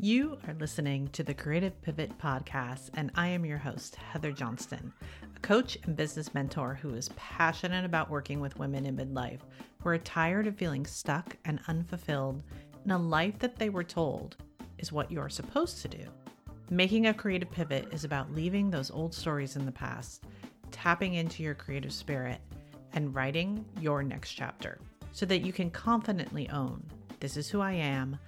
You are listening to the Creative Pivot Podcast, and I am your host, Heather Johnston, a coach and business mentor who is passionate about working with women in midlife who are tired of feeling stuck and unfulfilled in a life that they were told is what you're supposed to do. Making a creative pivot is about leaving those old stories in the past, tapping into your creative spirit, and writing your next chapter so that you can confidently own this is who I am.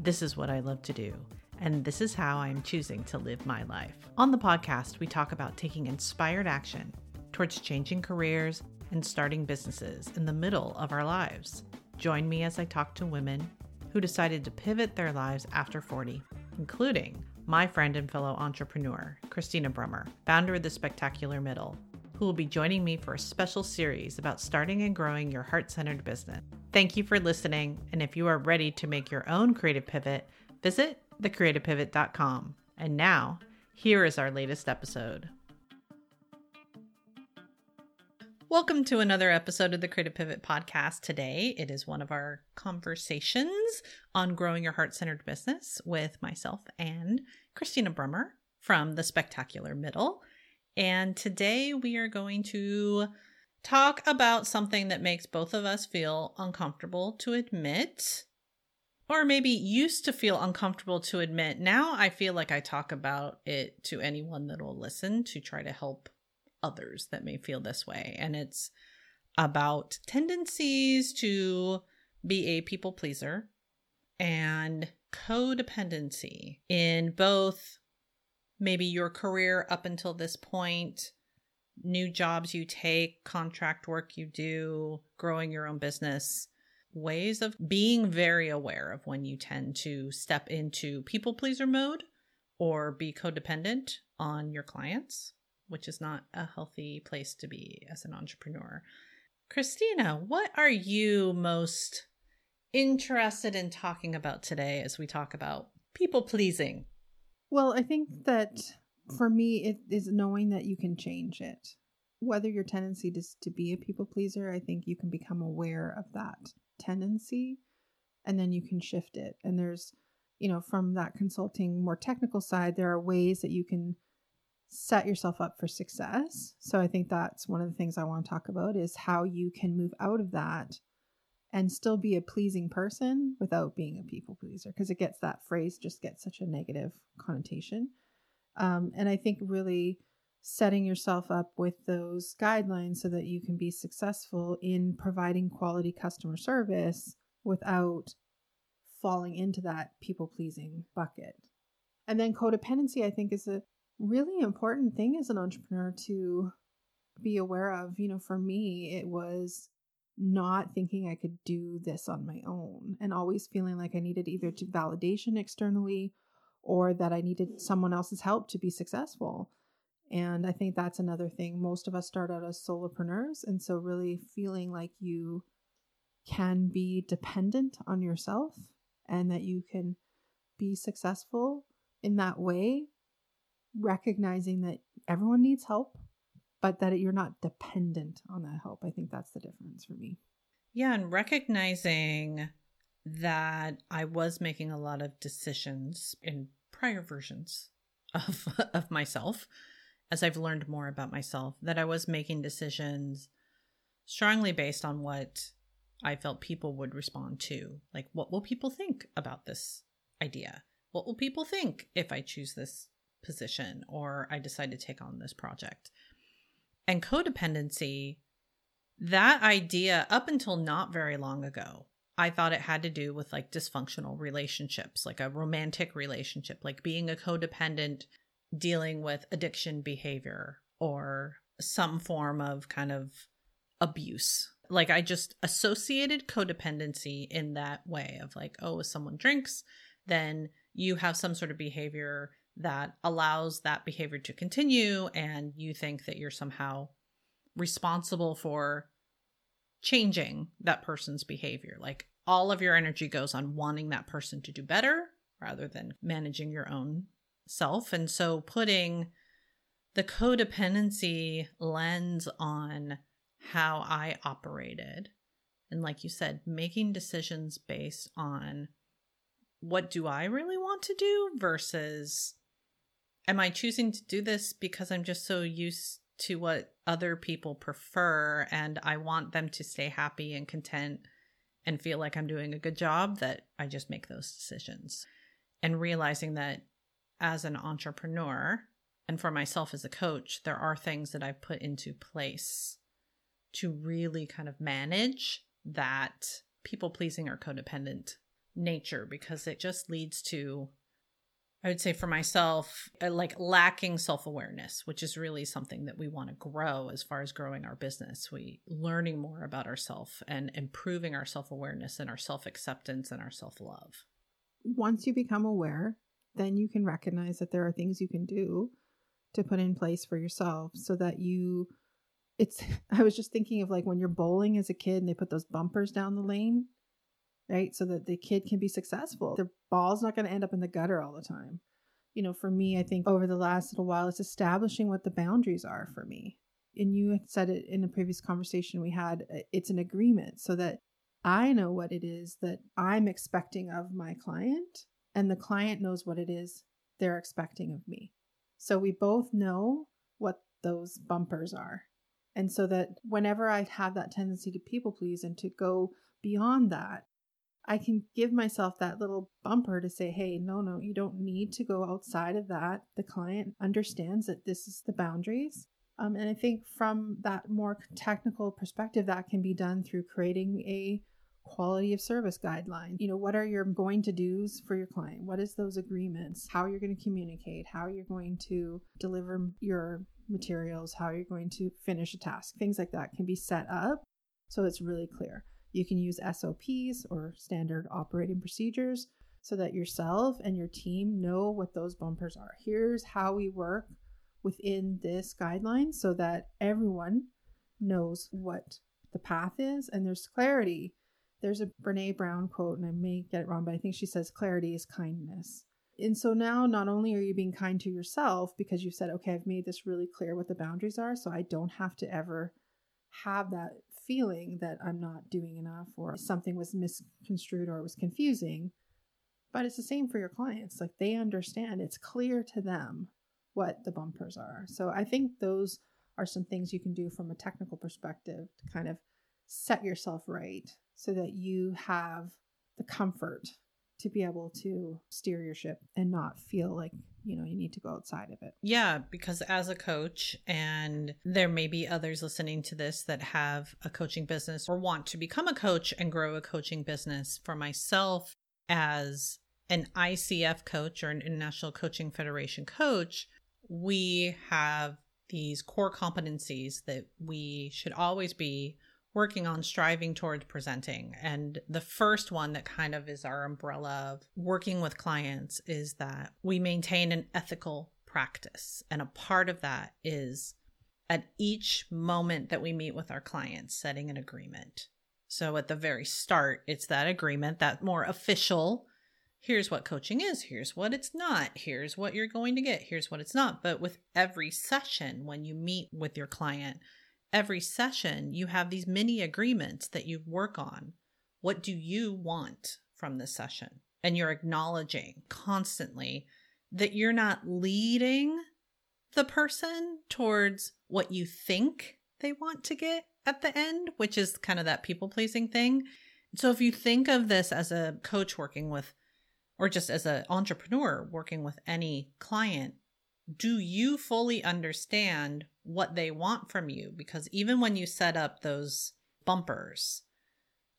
This is what I love to do. And this is how I'm choosing to live my life. On the podcast, we talk about taking inspired action towards changing careers and starting businesses in the middle of our lives. Join me as I talk to women who decided to pivot their lives after 40, including my friend and fellow entrepreneur, Kristina Brummer, founder of The Spectacular Middle, who will be joining me for a special series about starting and growing your heart centered business. Thank you for listening. And if you are ready to make your own creative pivot, visit thecreativepivot.com. And now, here is our latest episode. Welcome to another episode of the Creative Pivot podcast. Today, it is one of our conversations on growing your heart centered business with myself and Kristina Brummer from The Spectacular Middle. And today, we are going to talk about something that makes both of us feel uncomfortable to admit, or maybe used to feel uncomfortable to admit. Now I feel like I talk about it to anyone that will listen to try to help others that may feel this way. And it's about tendencies to be a people pleaser and codependency in both maybe your career up until this point new jobs you take, contract work you do, growing your own business, ways of being very aware of when you tend to step into people pleaser mode or be codependent on your clients, which is not a healthy place to be as an entrepreneur. Kristina, what are you most interested in talking about today as we talk about people pleasing? Well, I think that for me, it is knowing that you can change it. Whether your tendency is to be a people pleaser, I think you can become aware of that tendency and then you can shift it. And there's, you know, from that consulting more technical side, there are ways that you can set yourself up for success. So I think that's one of the things I want to talk about is how you can move out of that and still be a pleasing person without being a people pleaser because it gets that phrase just gets such a negative connotation. Um, and I think really setting yourself up with those guidelines so that you can be successful in providing quality customer service without falling into that people pleasing bucket. And then codependency, I think, is a really important thing as an entrepreneur to be aware of. You know, for me, it was not thinking I could do this on my own and always feeling like I needed either to validation externally or that I needed someone else's help to be successful. And I think that's another thing. Most of us start out as solopreneurs. And so, really feeling like you can be dependent on yourself and that you can be successful in that way, recognizing that everyone needs help, but that you're not dependent on that help. I think that's the difference for me. Yeah. And recognizing that I was making a lot of decisions in prior versions of of myself as I've learned more about myself that I was making decisions strongly based on what I felt people would respond to. Like, what will people think about this idea? What will people think if I choose this position or I decide to take on this project? And codependency, that idea, up until not very long ago, I thought it had to do with like dysfunctional relationships, like a romantic relationship, like being a codependent dealing with addiction behavior or some form of kind of abuse. Like I just associated codependency in that way of like, oh, if someone drinks, then you have some sort of behavior that allows that behavior to continue and you think that you're somehow responsible for changing that person's behavior. Like all of your energy goes on wanting that person to do better rather than managing your own self. And so putting the codependency lens on how I operated. And like you said, making decisions based on what do I really want to do versus am I choosing to do this because I'm just so used to what other people prefer and I want them to stay happy and content and feel like I'm doing a good job that I just make those decisions. And realizing that as an entrepreneur and for myself as a coach, there are things that I've put into place to really kind of manage that people pleasing or codependent nature because it just leads to I would say for myself, uh, like lacking self awareness, which is really something that we want to grow as far as growing our business. We learning more about ourselves and improving our self awareness and our self acceptance and our self love. Once you become aware, then you can recognize that there are things you can do to put in place for yourself so that you. It's, I was just thinking of like when you're bowling as a kid and they put those bumpers down the lane right? So that the kid can be successful. The ball's not going to end up in the gutter all the time. You know, for me, I think over the last little while, it's establishing what the boundaries are for me. And you said it in a previous conversation we had, uh, it's an agreement so that I know what it is that I'm expecting of my client, and the client knows what it is they're expecting of me. So we both know what those bumpers are. And so that whenever I have that tendency to people please and to go beyond that, I can give myself that little bumper to say, hey, no, no, you don't need to go outside of that. The client understands that this is the boundaries. Um, and I think from that more technical perspective, that can be done through creating a quality of service guideline. You know, what are your going to do's for your client? What is those agreements? How you're going to communicate? How you're going to deliver your materials? How you're going to finish a task? Things like that can be set up so it's really clear. You can use SOPs or standard operating procedures so that yourself and your team know what those bumpers are. Here's how we work within this guideline so that everyone knows what the path is and there's clarity. There's a Brene Brown quote, and I may get it wrong, but I think she says clarity is kindness. And so now not only are you being kind to yourself because you said, okay, I've made this really clear what the boundaries are, so I don't have to ever have that feeling that I'm not doing enough or something was misconstrued or was confusing. But it's the same for your clients. Like they understand, it's clear to them what the bumpers are. So I think those are some things you can do from a technical perspective to kind of set yourself right so that you have the comfort to be able to steer your ship and not feel like you know you need to go outside of it. Yeah because as a coach and there may be others listening to this that have a coaching business or want to become a coach and grow a coaching business for myself as an ICF coach or an International Coaching Federation coach we have these core competencies that we should always be working on striving towards presenting. And the first one that kind of is our umbrella of working with clients is that we maintain an ethical practice. And a part of that is at each moment that we meet with our clients, setting an agreement. So at the very start, it's that agreement, that more official here's what coaching is, here's what it's not, here's what you're going to get, here's what it's not. But with every session, when you meet with your client, every session, you have these mini agreements that you work on. What do you want from this session? And you're acknowledging constantly that you're not leading the person towards what you think they want to get at the end, which is kind of that people pleasing thing. So if you think of this as a coach working with, or just as an entrepreneur working with any client, do you fully understand what they want from you? Because even when you set up those bumpers,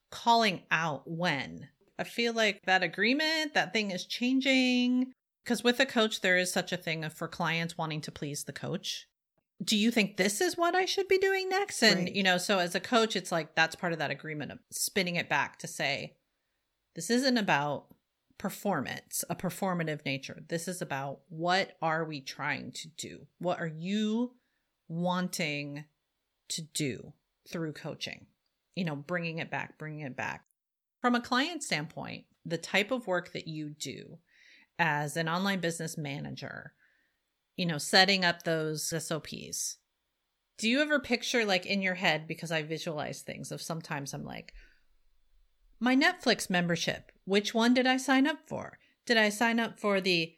calling out when, I feel like that agreement, that thing is changing. Because with a coach, there is such a thing of for clients wanting to please the coach. Do you think this is what I should be doing next? And, right. you know, so as a coach, it's like that's part of that agreement of spinning it back to say, this isn't about performance, a performative nature. This is about what are we trying to do? What are you wanting to do through coaching? You know, bringing it back, bringing it back. From a client standpoint, the type of work that you do as an online business manager, you know, setting up those SOPs. Do you ever picture like in your head because I visualize things of sometimes I'm like my Netflix membership. Which one did I sign up for? Did I sign up for the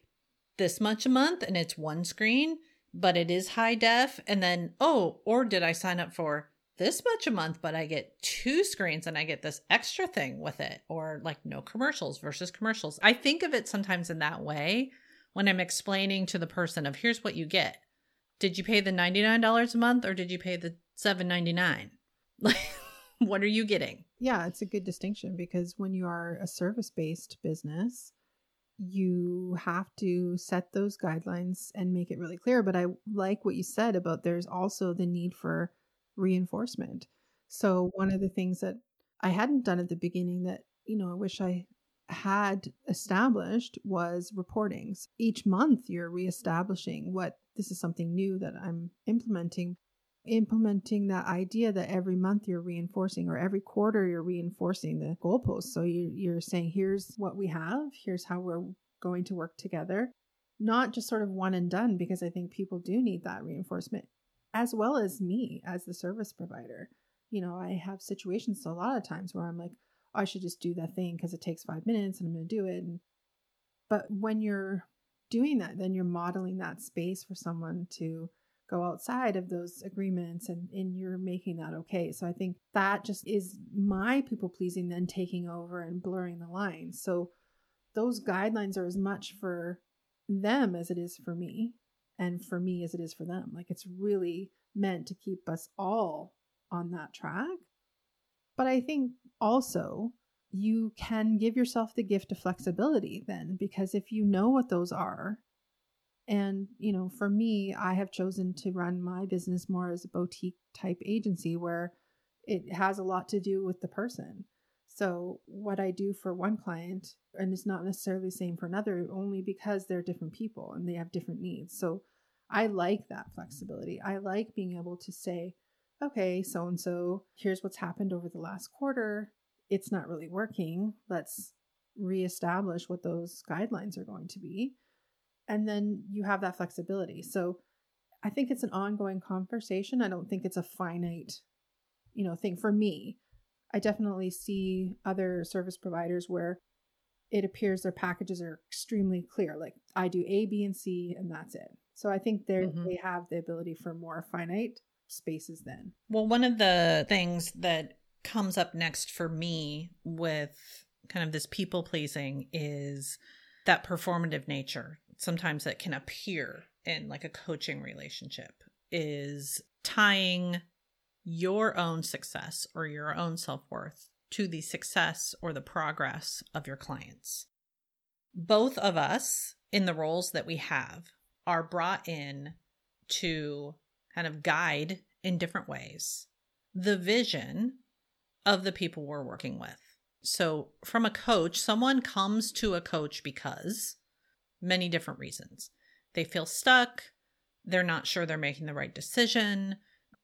this much a month and it's one screen, but it is high def? And then, oh, or did I sign up for this much a month, but I get two screens and I get this extra thing with it? Or like no commercials versus commercials. I think of it sometimes in that way when I'm explaining to the person of here's what you get. Did you pay the $99 a month or did you pay the $7.99? Like what are you getting? Yeah, it's a good distinction because when you are a service based business, you have to set those guidelines and make it really clear. But I like what you said about there's also the need for reinforcement. So, one of the things that I hadn't done at the beginning that, you know, I wish I had established was reportings. Each month, you're reestablishing what this is something new that I'm implementing implementing that idea that every month you're reinforcing or every quarter you're reinforcing the goalposts. So you, you're saying, here's what we have, here's how we're going to work together, not just sort of one and done, because I think people do need that reinforcement, as well as me as the service provider. You know, I have situations a lot of times where I'm like, oh, I should just do that thing because it takes five minutes and I'm going to do it. And, but when you're doing that, then you're modeling that space for someone to go outside of those agreements and, and you're making that okay. So I think that just is my people pleasing then taking over and blurring the lines. So those guidelines are as much for them as it is for me and for me as it is for them. Like it's really meant to keep us all on that track. But I think also you can give yourself the gift of flexibility then, because if you know what those are and, you know, for me, I have chosen to run my business more as a boutique type agency where it has a lot to do with the person. So, what I do for one client, and it's not necessarily the same for another, only because they're different people and they have different needs. So, I like that flexibility. I like being able to say, okay, so and so, here's what's happened over the last quarter. It's not really working. Let's reestablish what those guidelines are going to be and then you have that flexibility. So I think it's an ongoing conversation. I don't think it's a finite, you know, thing for me. I definitely see other service providers where it appears their packages are extremely clear. Like I do A, B, and C, and that's it. So I think they mm-hmm. they have the ability for more finite spaces then. Well, one of the things that comes up next for me with kind of this people pleasing is that performative nature sometimes that can appear in like a coaching relationship is tying your own success or your own self-worth to the success or the progress of your clients. Both of us in the roles that we have are brought in to kind of guide in different ways the vision of the people we're working with. So, from a coach, someone comes to a coach because many different reasons. They feel stuck, they're not sure they're making the right decision,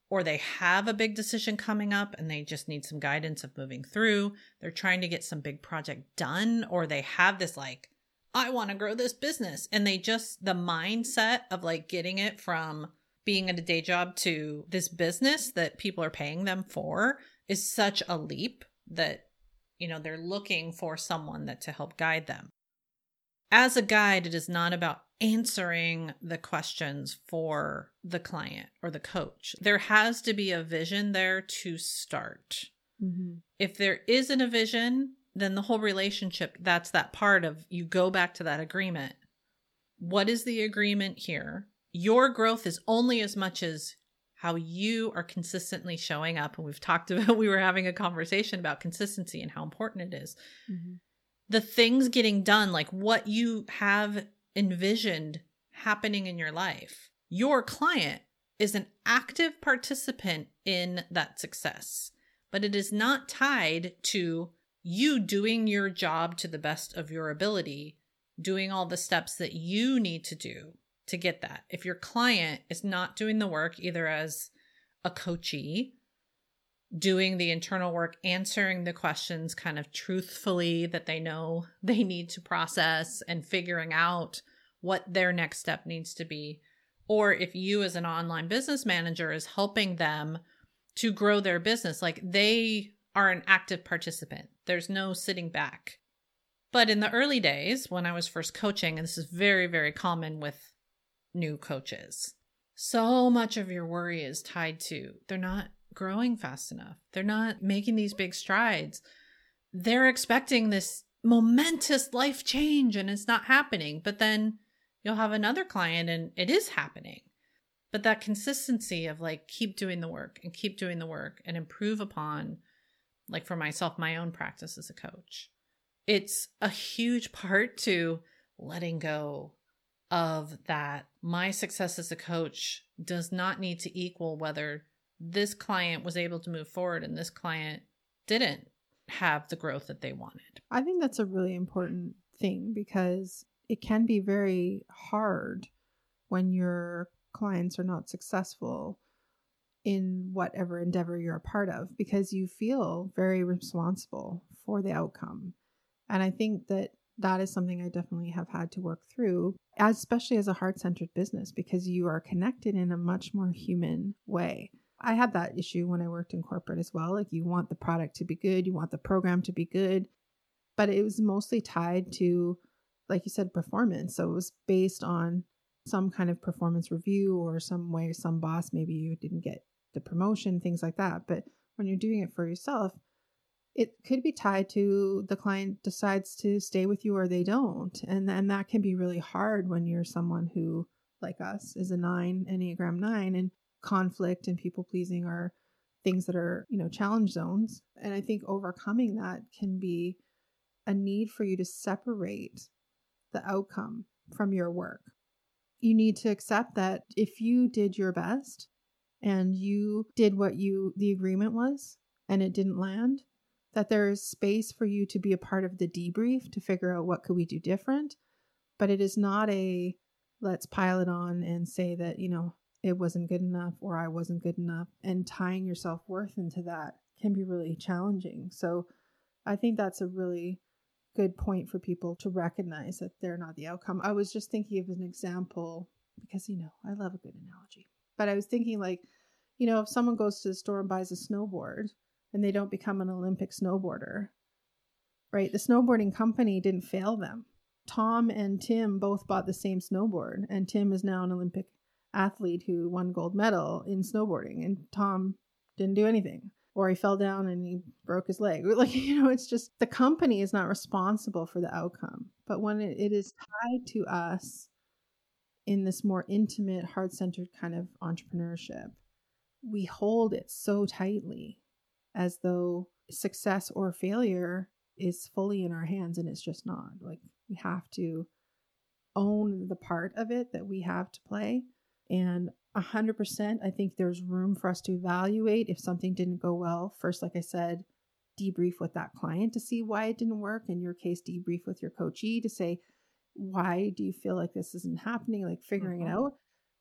or they have a big decision coming up and they just need some guidance of moving through. They're trying to get some big project done, or they have this like, I want to grow this business. And they just, the mindset of like getting it from being at a day job to this business that people are paying them for is such a leap that, you know, they're looking for someone that to help guide them as a guide, it is not about answering the questions for the client or the coach. There has to be a vision there to start. Mm-hmm. If there isn't a vision, then the whole relationship, that's that part of you go back to that agreement. What is the agreement here? Your growth is only as much as how you are consistently showing up. And we've talked about, we were having a conversation about consistency and how important it is. Mm-hmm the things getting done, like what you have envisioned happening in your life. Your client is an active participant in that success, but it is not tied to you doing your job to the best of your ability, doing all the steps that you need to do to get that. If your client is not doing the work, either as a coachee doing the internal work, answering the questions kind of truthfully that they know they need to process and figuring out what their next step needs to be. Or if you, as an online business manager, is helping them to grow their business, like they are an active participant. There's no sitting back. But in the early days, when I was first coaching, and this is very, very common with new coaches, so much of your worry is tied to they're not growing fast enough. They're not making these big strides. They're expecting this momentous life change and it's not happening. But then you'll have another client and it is happening. But that consistency of like keep doing the work and keep doing the work and improve upon, like for myself, my own practice as a coach, it's a huge part to letting go of that. My success as a coach does not need to equal whether this client was able to move forward and this client didn't have the growth that they wanted. I think that's a really important thing because it can be very hard when your clients are not successful in whatever endeavor you're a part of because you feel very responsible for the outcome. And I think that that is something I definitely have had to work through, especially as a heart centered business, because you are connected in a much more human way. I had that issue when I worked in corporate as well. Like, you want the product to be good, you want the program to be good, but it was mostly tied to, like you said, performance. So it was based on some kind of performance review or some way, some boss, maybe you didn't get the promotion, things like that. But when you're doing it for yourself, it could be tied to the client decides to stay with you or they don't. And then that can be really hard when you're someone who, like us, is a nine, Enneagram nine, and conflict and people pleasing are things that are, you know, challenge zones. And I think overcoming that can be a need for you to separate the outcome from your work. You need to accept that if you did your best and you did what you the agreement was and it didn't land, that there is space for you to be a part of the debrief to figure out what could we do different, but it is not a let's pile it on and say that, you know, it wasn't good enough or I wasn't good enough. And tying your self worth into that can be really challenging. So I think that's a really good point for people to recognize that they're not the outcome. I was just thinking of an example because, you know, I love a good analogy. But I was thinking, like, you know, if someone goes to the store and buys a snowboard and they don't become an Olympic snowboarder, right? The snowboarding company didn't fail them. Tom and Tim both bought the same snowboard, and Tim is now an Olympic athlete who won gold medal in snowboarding and Tom didn't do anything or he fell down and he broke his leg. Like, you know, it's just the company is not responsible for the outcome. But when it, it is tied to us in this more intimate, heart centered kind of entrepreneurship, we hold it so tightly as though success or failure is fully in our hands and it's just not. Like, we have to own the part of it that we have to play and 100%, I think there's room for us to evaluate if something didn't go well. First, like I said, debrief with that client to see why it didn't work. In your case, debrief with your coachee to say, why do you feel like this isn't happening? Like figuring mm-hmm. it out.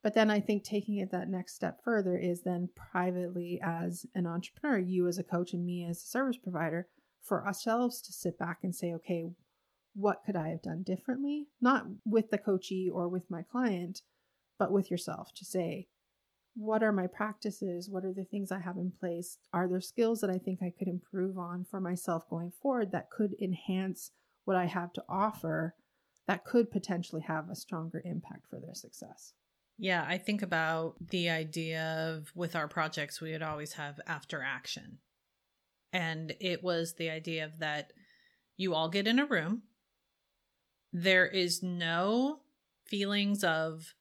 But then I think taking it that next step further is then privately as an entrepreneur, you as a coach and me as a service provider, for ourselves to sit back and say, okay, what could I have done differently? Not with the coachee or with my client, but with yourself to say, what are my practices? What are the things I have in place? Are there skills that I think I could improve on for myself going forward that could enhance what I have to offer that could potentially have a stronger impact for their success? Yeah, I think about the idea of with our projects, we would always have after action. And it was the idea of that you all get in a room. There is no feelings of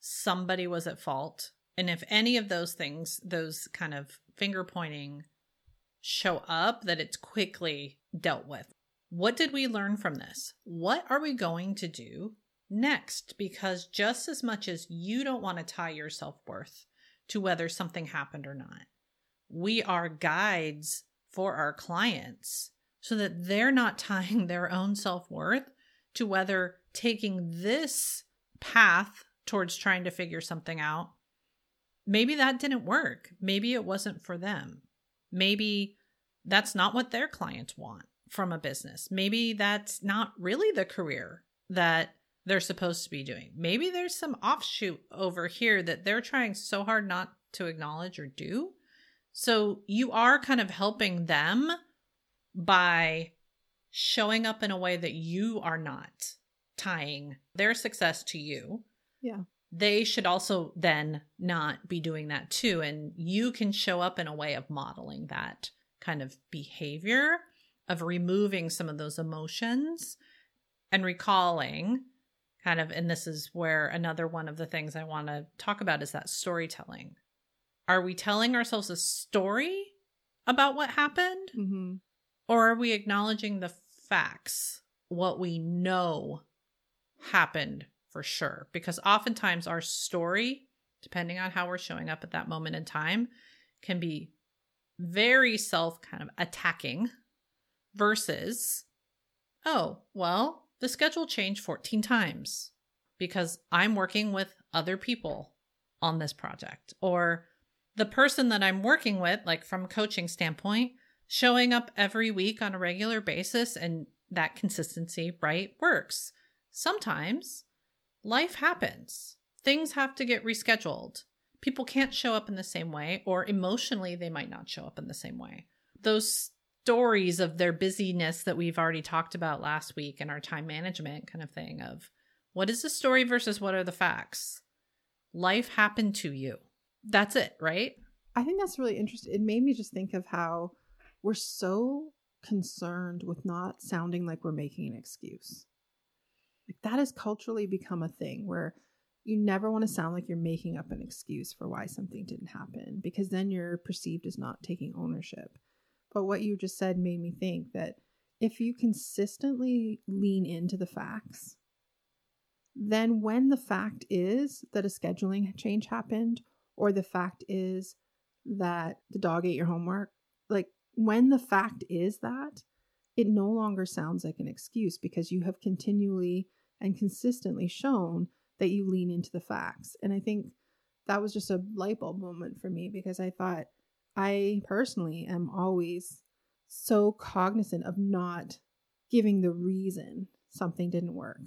somebody was at fault. And if any of those things, those kind of finger pointing show up, that it's quickly dealt with. What did we learn from this? What are we going to do next? Because just as much as you don't want to tie your self worth to whether something happened or not, we are guides for our clients so that they're not tying their own self worth to whether taking this path towards trying to figure something out. Maybe that didn't work. Maybe it wasn't for them. Maybe that's not what their clients want from a business. Maybe that's not really the career that they're supposed to be doing. Maybe there's some offshoot over here that they're trying so hard not to acknowledge or do. So you are kind of helping them by showing up in a way that you are not tying their success to you. Yeah. They should also then not be doing that too. And you can show up in a way of modeling that kind of behavior, of removing some of those emotions and recalling kind of, and this is where another one of the things I want to talk about is that storytelling. Are we telling ourselves a story about what happened? Mm-hmm. Or are we acknowledging the facts, what we know happened for sure? Because oftentimes our story, depending on how we're showing up at that moment in time, can be very self kind of attacking versus, oh, well, the schedule changed 14 times because I'm working with other people on this project. Or the person that I'm working with, like from a coaching standpoint, showing up every week on a regular basis and that consistency, right, works. Sometimes life happens, things have to get rescheduled. People can't show up in the same way, or emotionally, they might not show up in the same way. Those stories of their busyness that we've already talked about last week in our time management kind of thing of what is the story versus what are the facts? Life happened to you. That's it, right? I think that's really interesting. It made me just think of how we're so concerned with not sounding like we're making an excuse. Like that has culturally become a thing where you never want to sound like you're making up an excuse for why something didn't happen because then you're perceived as not taking ownership. But what you just said made me think that if you consistently lean into the facts, then when the fact is that a scheduling change happened, or the fact is that the dog ate your homework, like when the fact is that, it no longer sounds like an excuse because you have continually and consistently shown that you lean into the facts. And I think that was just a light bulb moment for me because I thought, I personally am always so cognizant of not giving the reason something didn't work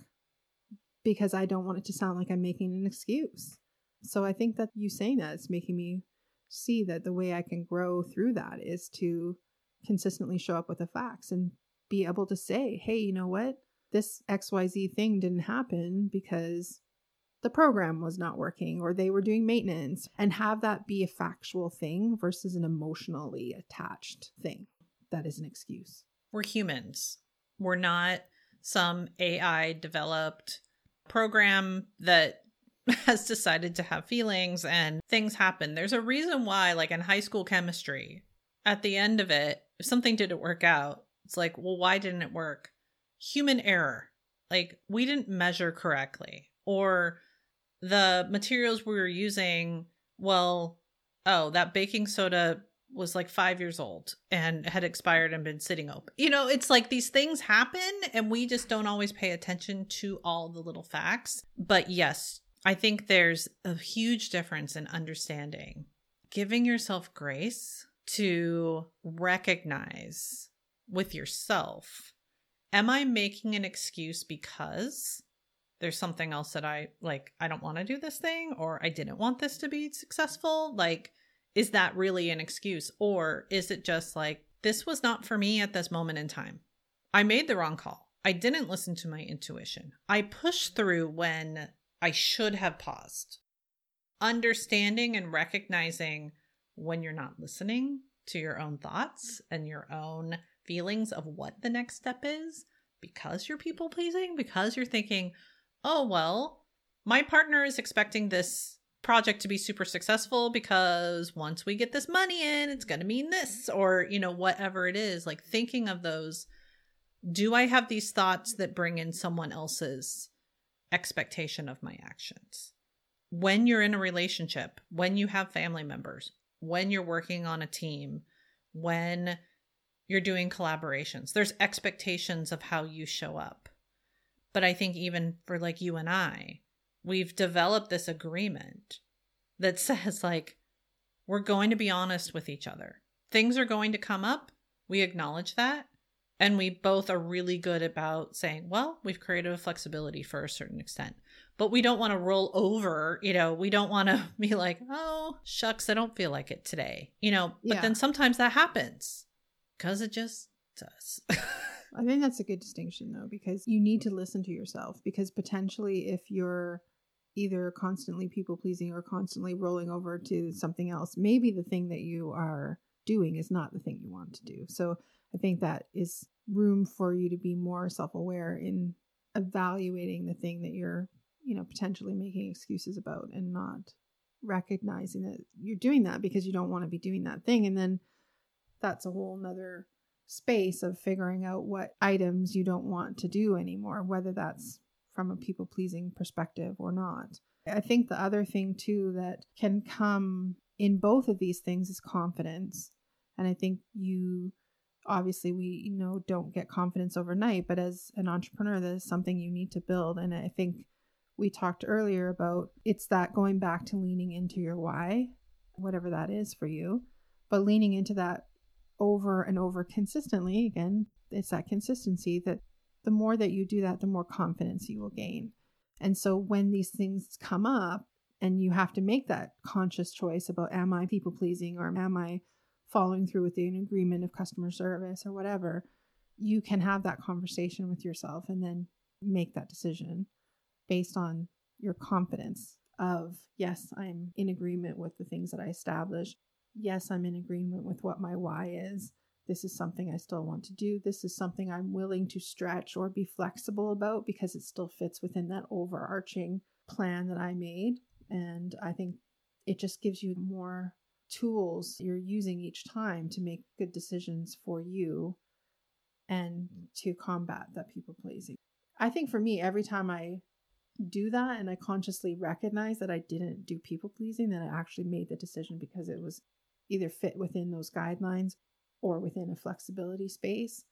because I don't want it to sound like I'm making an excuse. So I think that you saying that is making me see that the way I can grow through that is to consistently show up with the facts and be able to say, hey, you know what? This XYZ thing didn't happen because the program was not working or they were doing maintenance and have that be a factual thing versus an emotionally attached thing that is an excuse. We're humans. We're not some AI developed program that has decided to have feelings and things happen. There's a reason why, like in high school chemistry, at the end of it, if something didn't work out, it's like, well, why didn't it work? Human error. Like, we didn't measure correctly, or the materials we were using, well, oh, that baking soda was like five years old and had expired and been sitting open. You know, it's like these things happen and we just don't always pay attention to all the little facts. But yes, I think there's a huge difference in understanding, giving yourself grace to recognize with yourself Am I making an excuse because there's something else that I like, I don't want to do this thing, or I didn't want this to be successful. Like, is that really an excuse? Or is it just like, this was not for me at this moment in time? I made the wrong call. I didn't listen to my intuition. I pushed through when I should have paused. Understanding and recognizing when you're not listening to your own thoughts and your own feelings of what the next step is because you're people pleasing, because you're thinking, oh, well, my partner is expecting this project to be super successful because once we get this money in, it's going to mean this, or, you know, whatever it is. Like thinking of those do I have these thoughts that bring in someone else's expectation of my actions? When you're in a relationship, when you have family members, when you're working on a team, when you're doing collaborations, there's expectations of how you show up. But I think even for like you and I, we've developed this agreement that says, like, we're going to be honest with each other. Things are going to come up. We acknowledge that. And we both are really good about saying, well, we've created a flexibility for a certain extent, but we don't want to roll over. You know, we don't want to be like, oh, shucks, I don't feel like it today. You know, but Yeah. then sometimes that happens because it just does. I think that's a good distinction though, because you need to listen to yourself. Because potentially, if you're either constantly people pleasing or constantly rolling over to something else, maybe the thing that you are doing is not the thing you want to do. So I think that is room for you to be more self aware in evaluating the thing that you're, you know, potentially making excuses about and not recognizing that you're doing that because you don't want to be doing that thing. And then that's a whole nother space of figuring out what items you don't want to do anymore, whether that's from a people pleasing perspective or not. I think the other thing too that can come in both of these things is confidence. And I think you obviously we you know don't get confidence overnight, but as an entrepreneur that is something you need to build and I think we talked earlier about it's that going back to leaning into your why, whatever that is for you, but leaning into that over and over consistently again it's that consistency that the more that you do that the more confidence you will gain. And so when these things come up and you have to make that conscious choice about am i people pleasing or am i following through with an agreement of customer service or whatever you can have that conversation with yourself and then make that decision based on your confidence of yes i'm in agreement with the things that i established yes, I'm in agreement with what my why is. This is something I still want to do. This is something I'm willing to stretch or be flexible about because it still fits within that overarching plan that I made. And I think it just gives you more tools you're using each time to make good decisions for you and to combat that people pleasing. I think for me, every time I do that and I consciously recognize that I didn't do people pleasing, that I actually made the decision because it was either fit within those guidelines or within a flexibility space,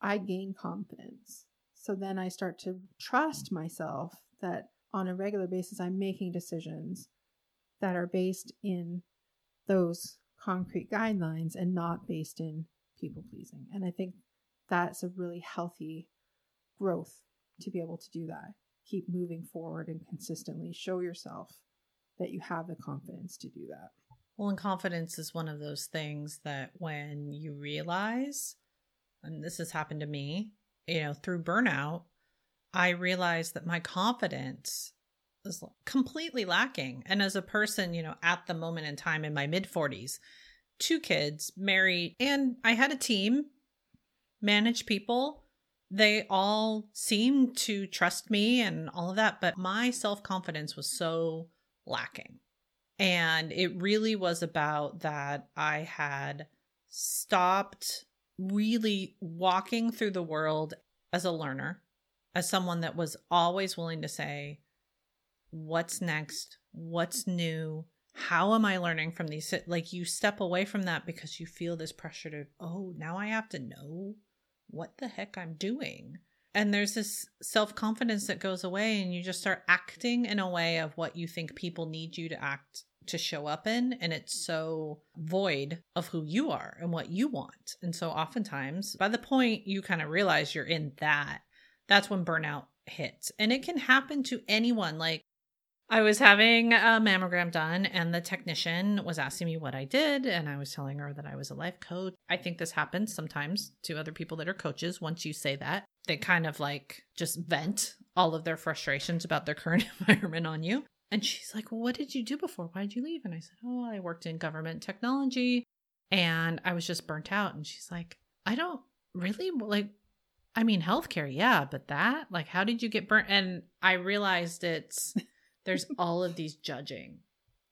I gain confidence. So then I start to trust myself that on a regular basis, I'm making decisions that are based in those concrete guidelines and not based in people pleasing. And I think that's a really healthy growth to be able to do that. Keep moving forward and consistently show yourself that you have the confidence to do that. Well, and confidence is one of those things that when you realize, and this has happened to me, you know, through burnout, I realized that my confidence is completely lacking. And as a person, you know, at the moment in time in my mid 40s, two kids, married, and I had a team, managed people. They all seemed to trust me and all of that, but my self confidence was so lacking. And it really was about that I had stopped really walking through the world as a learner, as someone that was always willing to say, What's next? What's new? How am I learning from these? Like, you step away from that because you feel this pressure to, oh, now I have to know what the heck I'm doing. And there's this self confidence that goes away, and you just start acting in a way of what you think people need you to act to show up in. And it's so void of who you are and what you want. And so, oftentimes, by the point you kind of realize you're in that, that's when burnout hits. And it can happen to anyone. Like, I was having a mammogram done, and the technician was asking me what I did, and I was telling her that I was a life coach. I think this happens sometimes to other people that are coaches. Once you say that, they kind of like just vent all of their frustrations about their current environment on you. And she's like, Well, what did you do before? Why did you leave? And I said, Oh, I worked in government technology and I was just burnt out. And she's like, I don't really like, I mean, healthcare, yeah, but that, like, how did you get burnt? And I realized it's, there's all of these judging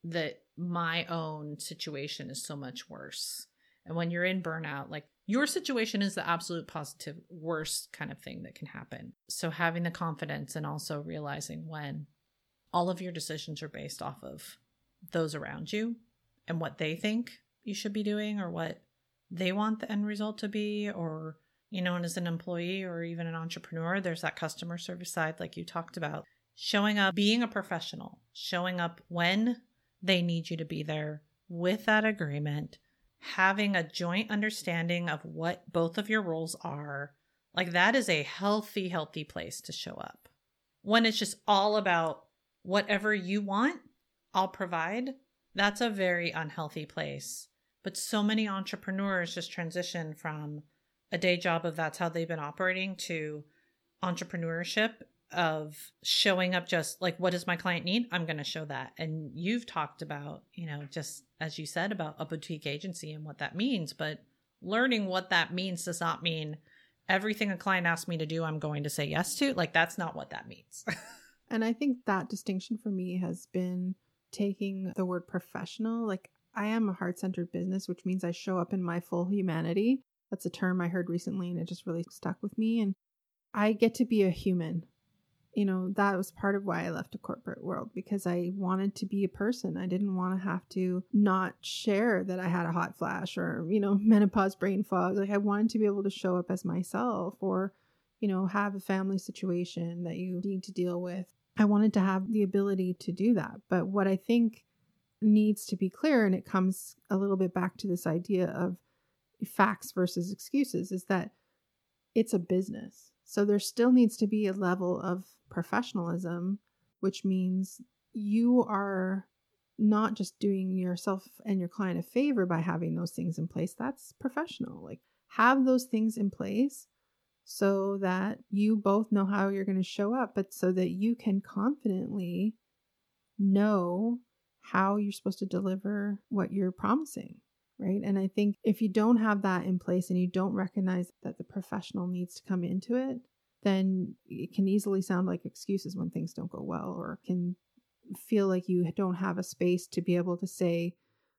that my own situation is so much worse. And when you're in burnout, like your situation is the absolute positive worst kind of thing that can happen. So having the confidence and also realizing when all of your decisions are based off of those around you and what they think you should be doing or what they want the end result to be or you know and as an employee or even an entrepreneur there's that customer service side like you talked about showing up being a professional showing up when they need you to be there with that agreement having a joint understanding of what both of your roles are, like that is a healthy, healthy place to show up. When it's just all about whatever you want, I'll provide, that's a very unhealthy place. But so many entrepreneurs just transition from a day job of that's how they've been operating to entrepreneurship of showing up just like what does my client need? I'm going to show that. And you've talked about you know just as you said about a boutique agency and what that means but learning what that means does not mean everything a client asks me to do i'm going to say yes to. Like that's not what that means. And i think that distinction for me has been taking the word professional. Like i am a heart-centered business which means i show up in my full humanity. That's a term i heard recently and it just really stuck with me. And i get to be a human you know, that was part of why I left the corporate world because I wanted to be a person. I didn't want to have to not share that I had a hot flash or, you know, menopause brain fog. Like I wanted to be able to show up as myself or, you know, have a family situation that you need to deal with. I wanted to have the ability to do that. But what I think needs to be clear, and it comes a little bit back to this idea of facts versus excuses, is that it's a business. So there still needs to be a level of professionalism, which means you are not just doing yourself and your client a favor by having those things in place. That's professional. Like, have those things in place so that you both know how you're going to show up, but so that you can confidently know how you're supposed to deliver what you're promising. Right. And I think if you don't have that in place and you don't recognize that the professional needs to come into it, then it can easily sound like excuses when things don't go well or can feel like you don't have a space to be able to say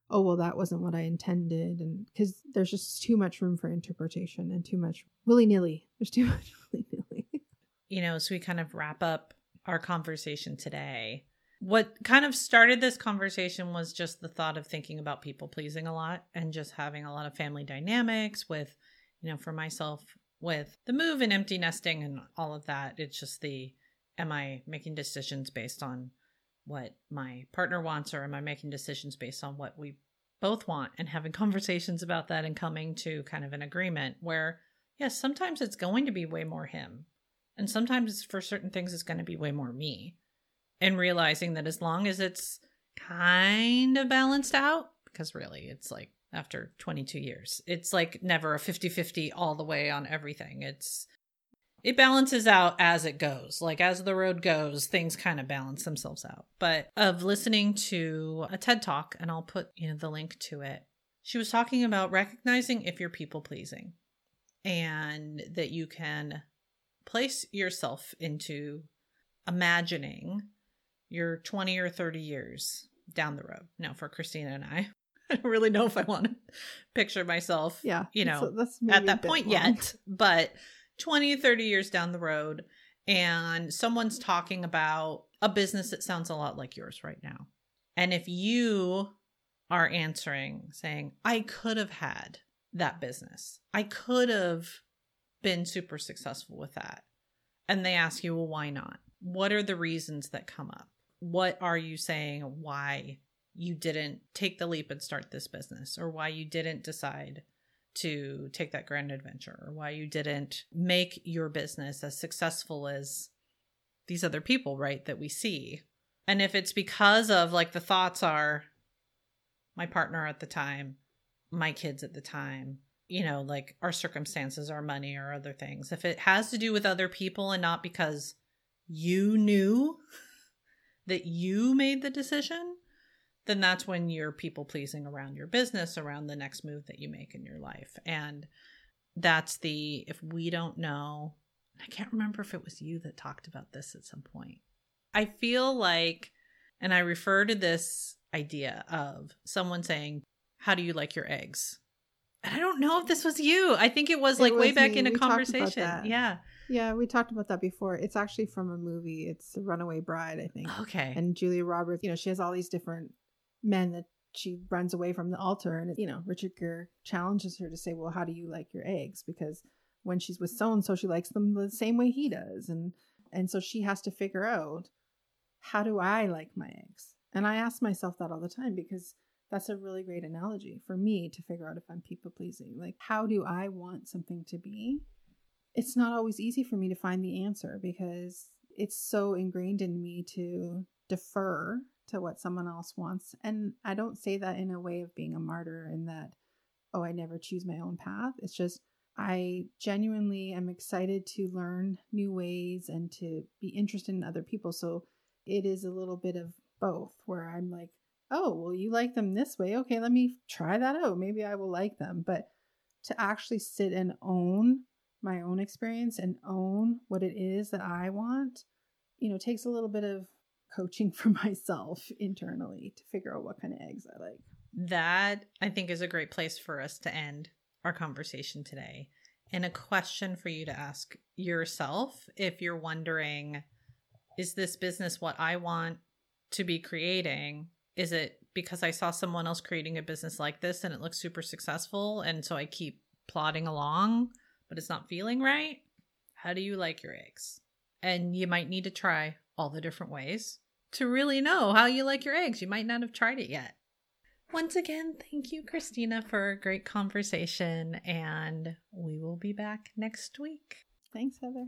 oh well that wasn't what i intended and because there's just too much room for interpretation and too much willy-nilly. There's too much willy-nilly. You know so we kind of wrap up our conversation today what kind of started this conversation was just the thought of thinking about people pleasing a lot and just having a lot of family dynamics with you know for myself with the move and empty nesting and all of that. It's just the am I making decisions based on what my partner wants or am I making decisions based on what we both want and having conversations about that and coming to kind of an agreement where yes, sometimes it's going to be way more him. And sometimes for certain things it's going to be way more me. And realizing that as long as it's kind of balanced out, because really it's like after 22 years. It's like never a 50-50 all the way on everything. It's it balances out as it goes. Like as the road goes, things kind of balance themselves out. But of listening to a TED Talk and I'll put, you know, the link to it. She was talking about recognizing if you're people pleasing and that you can place yourself into imagining your 20 or 30 years down the road. Now, for Kristina and I, I don't really know if I want to picture myself, yeah, you know, that's, that's at that point long. yet, but 20, 30 years down the road, and someone's talking about a business that sounds a lot like yours right now. And if you are answering saying, I could have had that business, I could have been super successful with that. And they ask you, well, why not? What are the reasons that come up? What are you saying why you didn't take the leap and start this business or why you didn't decide to take that grand adventure or why you didn't make your business as successful as these other people, right, that we see. And if it's because of like the thoughts are my partner at the time, my kids at the time, you know, like our circumstances, our money, or other things, if it has to do with other people and not because you knew that you made the decision, then that's when you're people pleasing around your business, around the next move that you make in your life. And that's the, if we don't know, I can't remember if it was you that talked about this at some point. I feel like, and I refer to this idea of someone saying, How do you like your eggs? And I don't know if this was you. I think it was like it was way back me. in a we conversation. Yeah. Yeah, we talked about that before. It's actually from a movie. It's The Runaway Bride, I think. Okay. And Julia Roberts, you know, she has all these different men that she runs away from the altar and you know richard gere challenges her to say well how do you like your eggs because when she's with so and so she likes them the same way he does and and so she has to figure out how do i like my eggs and i ask myself that all the time because That's a really great analogy for me to figure out if I'm people pleasing. Like, how do I want something to be? It's not always easy for me to find the answer because it's so ingrained in me to defer to what someone else wants. And I don't say that in a way of being a martyr in that, oh, I never choose my own path. It's just, I genuinely am excited to learn new ways and to be interested in other people. So it is a little bit of both where I'm like, oh, well, you like them this way. Okay, let me try that out. Maybe I will like them. But to actually sit and own my own experience and own what it is that I want, you know, takes a little bit of coaching for myself internally to figure out what kind of eggs I like. That I think is a great place for us to end our conversation today. And a question for you to ask yourself if you're wondering, is this business what I want to be creating? Is it because I saw someone else creating a business like this and it looks super successful? And so I keep plodding along, but it's not feeling right? How do you like your eggs? And you might need to try all the different ways to really know how you like your eggs. You might not have tried it yet. Once again, thank you, Kristina, for a great conversation, and we will be back next week. Thanks, Heather.